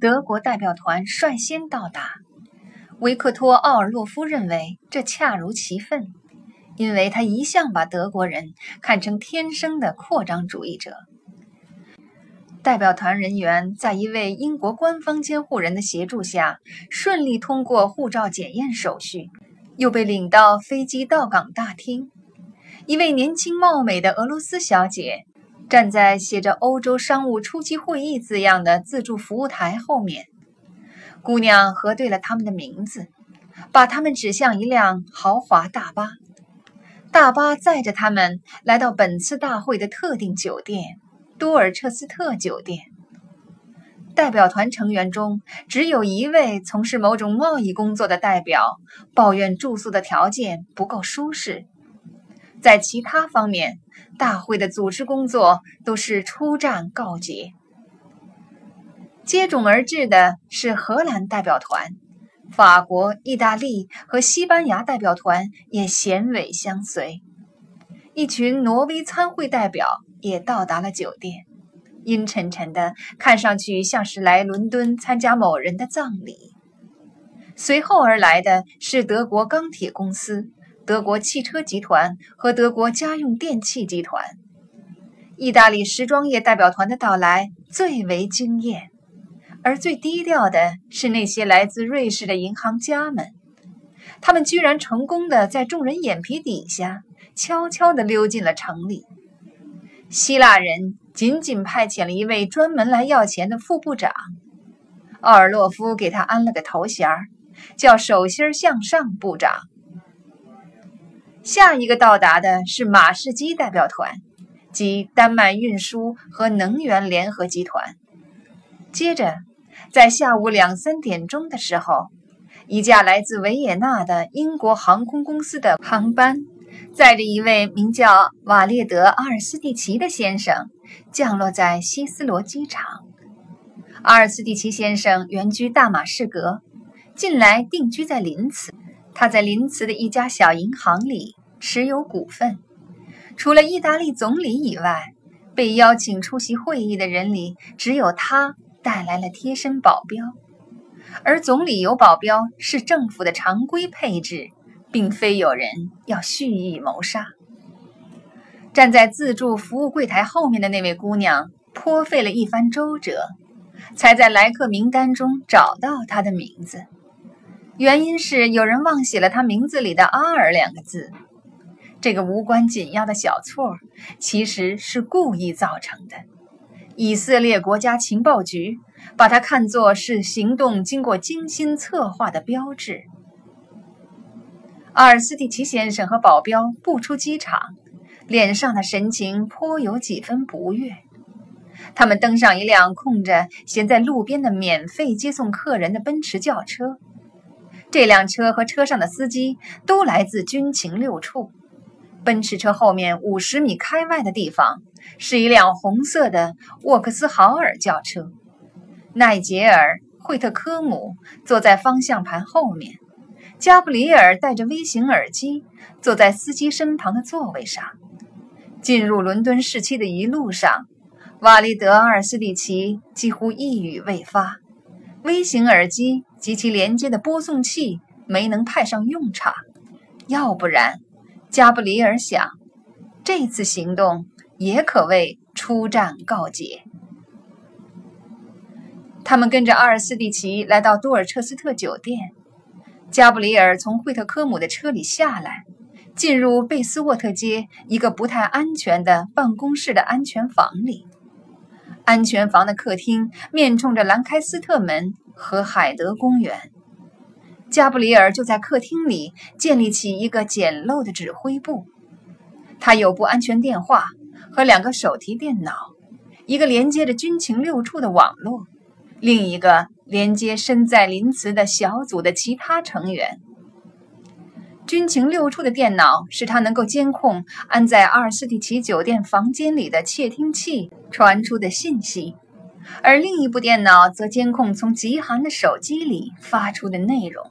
德国代表团率先到达。维克托·奥尔洛夫认为这恰如其分，因为他一向把德国人看成天生的扩张主义者。代表团人员在一位英国官方监护人的协助下，顺利通过护照检验手续，又被领到飞机到港大厅。一位年轻貌美的俄罗斯小姐站在写着“欧洲商务初期会议”字样的自助服务台后面。姑娘核对了他们的名字，把他们指向一辆豪华大巴。大巴载着他们来到本次大会的特定酒店——多尔彻斯特酒店。代表团成员中只有一位从事某种贸易工作的代表抱怨住宿的条件不够舒适。在其他方面，大会的组织工作都是初战告捷。接踵而至的是荷兰代表团，法国、意大利和西班牙代表团也衔尾相随。一群挪威参会代表也到达了酒店，阴沉沉的，看上去像是来伦敦参加某人的葬礼。随后而来的是德国钢铁公司。德国汽车集团和德国家用电器集团，意大利时装业代表团的到来最为惊艳，而最低调的是那些来自瑞士的银行家们，他们居然成功的在众人眼皮底下悄悄地溜进了城里。希腊人仅仅派遣了一位专门来要钱的副部长，奥尔洛夫给他安了个头衔儿，叫“手心向上部长”。下一个到达的是马士基代表团，即丹麦运输和能源联合集团。接着，在下午两三点钟的时候，一架来自维也纳的英国航空公司的航班，载着一位名叫瓦列德·阿尔斯蒂奇的先生降落在希斯罗机场。阿尔斯蒂奇先生原居大马士革，近来定居在林茨。他在临茨的一家小银行里持有股份。除了意大利总理以外，被邀请出席会议的人里，只有他带来了贴身保镖。而总理有保镖是政府的常规配置，并非有人要蓄意谋杀。站在自助服务柜台后面的那位姑娘，颇费了一番周折，才在来客名单中找到他的名字。原因是有人忘写了他名字里的“阿尔”两个字，这个无关紧要的小错其实是故意造成的。以色列国家情报局把它看作是行动经过精心策划的标志。阿尔斯蒂奇先生和保镖步出机场，脸上的神情颇有几分不悦。他们登上一辆空着、闲在路边的免费接送客人的奔驰轿车。这辆车和车上的司机都来自军情六处。奔驰车后面五十米开外的地方是一辆红色的沃克斯豪尔轿车。奈杰尔·惠特科姆坐在方向盘后面，加布里尔戴着微型耳机坐在司机身旁的座位上。进入伦敦市区的一路上，瓦利德·阿尔斯蒂奇几乎一语未发。微型耳机及其连接的播送器没能派上用场，要不然，加布里尔想，这次行动也可谓出战告捷。他们跟着阿尔斯蒂奇来到多尔彻斯特酒店，加布里尔从惠特科姆的车里下来，进入贝斯沃特街一个不太安全的办公室的安全房里。安全房的客厅面冲着兰开斯特门和海德公园。加布里尔就在客厅里建立起一个简陋的指挥部。他有部安全电话和两个手提电脑，一个连接着军情六处的网络，另一个连接身在林茨的小组的其他成员。军情六处的电脑使他能够监控安在阿尔斯蒂奇酒店房间里的窃听器传出的信息，而另一部电脑则监控从极寒的手机里发出的内容。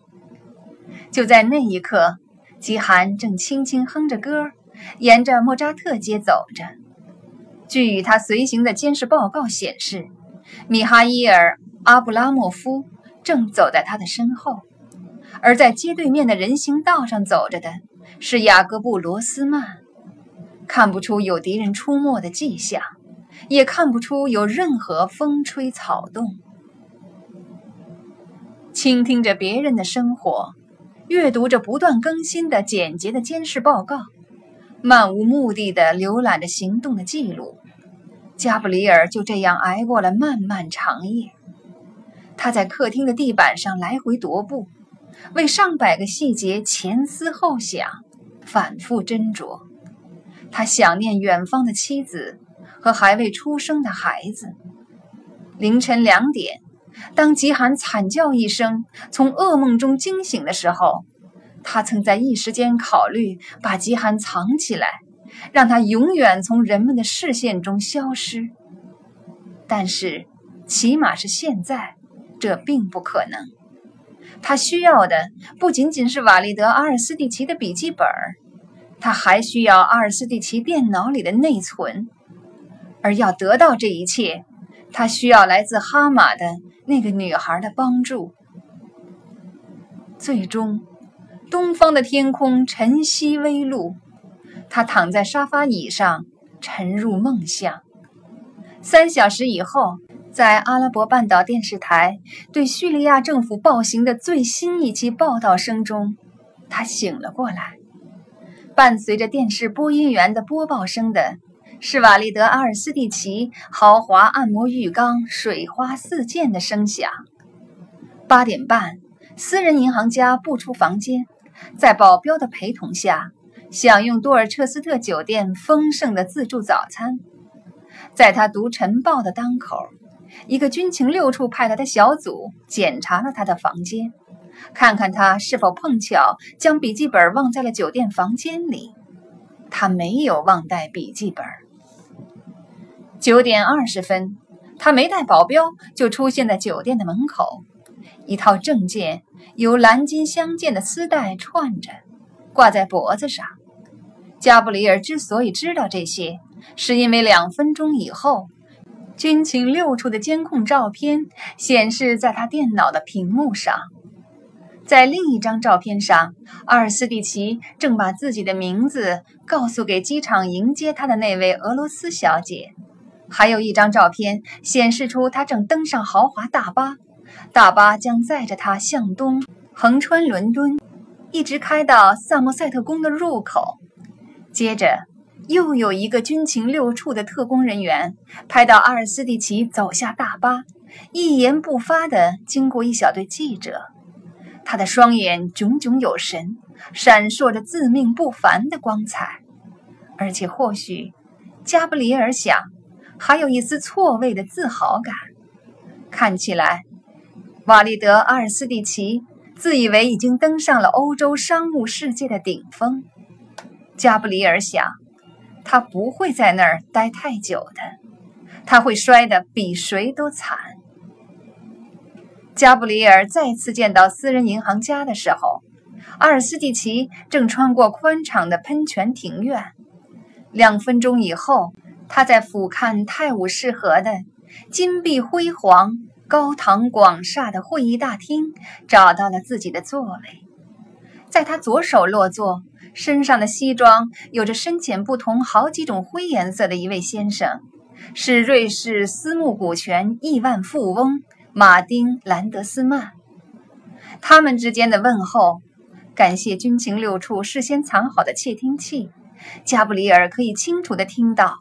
就在那一刻，极寒正轻轻哼着歌，沿着莫扎特街走着。据与他随行的监视报告显示，米哈伊尔·阿布拉莫夫正走在他的身后，而在街对面的人行道上走着的是雅各布·罗斯曼。看不出有敌人出没的迹象，也看不出有任何风吹草动。倾听着别人的生活，阅读着不断更新的简洁的监视报告，漫无目的的浏览着行动的记录，加布里尔就这样挨过了漫漫长夜。他在客厅的地板上来回踱步，为上百个细节前思后想，反复斟酌。他想念远方的妻子和还未出生的孩子。凌晨两点，当吉罕惨叫一声，从噩梦中惊醒的时候，他曾在一时间考虑把吉罕藏起来，让他永远从人们的视线中消失。但是，起码是现在，这并不可能。他需要的不仅仅是瓦利德·阿尔斯蒂奇的笔记本。他还需要阿尔斯蒂奇电脑里的内存，而要得到这一切，他需要来自哈马的那个女孩的帮助。最终，东方的天空晨曦微露，他躺在沙发椅上，沉入梦乡。三小时以后，在阿拉伯半岛电视台对叙利亚政府暴行的最新一期报道声中，他醒了过来。伴随着电视播音员的播报声的是瓦利德·阿尔斯蒂奇豪华按摩浴缸水花四溅的声响。八点半，私人银行家步出房间，在保镖的陪同下享用多尔彻斯特酒店丰盛的自助早餐。在他读晨报的当口，一个军情六处派来的小组检查了他的房间。看看他是否碰巧将笔记本忘在了酒店房间里。他没有忘带笔记本。九点二十分，他没带保镖就出现在酒店的门口，一套证件由蓝金相间的丝带串着，挂在脖子上。加布里尔之所以知道这些，是因为两分钟以后，军情六处的监控照片显示在他电脑的屏幕上。在另一张照片上，阿尔斯蒂奇正把自己的名字告诉给机场迎接他的那位俄罗斯小姐。还有一张照片显示出他正登上豪华大巴，大巴将载着他向东横穿伦敦，一直开到萨默塞特宫的入口。接着，又有一个军情六处的特工人员拍到阿尔斯蒂奇走下大巴，一言不发地经过一小队记者。他的双眼炯炯有神，闪烁着自命不凡的光彩，而且或许，加布里尔想，还有一丝错位的自豪感。看起来，瓦利德·阿尔斯蒂奇自以为已经登上了欧洲商务世界的顶峰。加布里尔想，他不会在那儿待太久的，他会摔得比谁都惨。加布里尔再次见到私人银行家的时候，阿尔斯蒂奇正穿过宽敞的喷泉庭院。两分钟以后，他在俯瞰泰晤士河的金碧辉煌、高堂广厦的会议大厅找到了自己的座位。在他左手落座、身上的西装有着深浅不同好几种灰颜色的一位先生，是瑞士私募股权亿万富翁。马丁·兰德斯曼，他们之间的问候，感谢军情六处事先藏好的窃听器，加布里尔可以清楚地听到。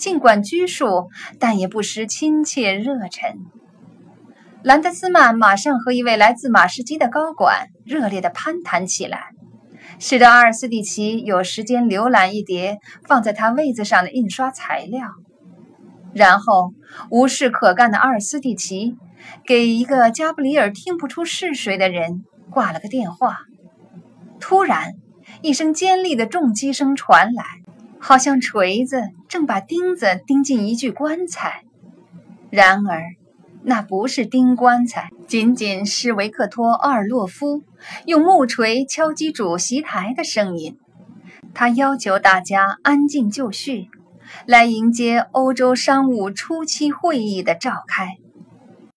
尽管拘束，但也不失亲切热忱。兰德斯曼马上和一位来自马士基的高管热烈地攀谈起来，使得阿尔斯蒂奇有时间浏览一叠放在他位子上的印刷材料。然后，无事可干的阿尔斯蒂奇给一个加布里尔听不出是谁的人挂了个电话。突然，一声尖利的重击声传来，好像锤子正把钉子钉进一具棺材。然而，那不是钉棺材，仅仅是维克托·奥尔洛夫用木锤敲击主席台的声音。他要求大家安静就绪。来迎接欧洲商务初期会议的召开。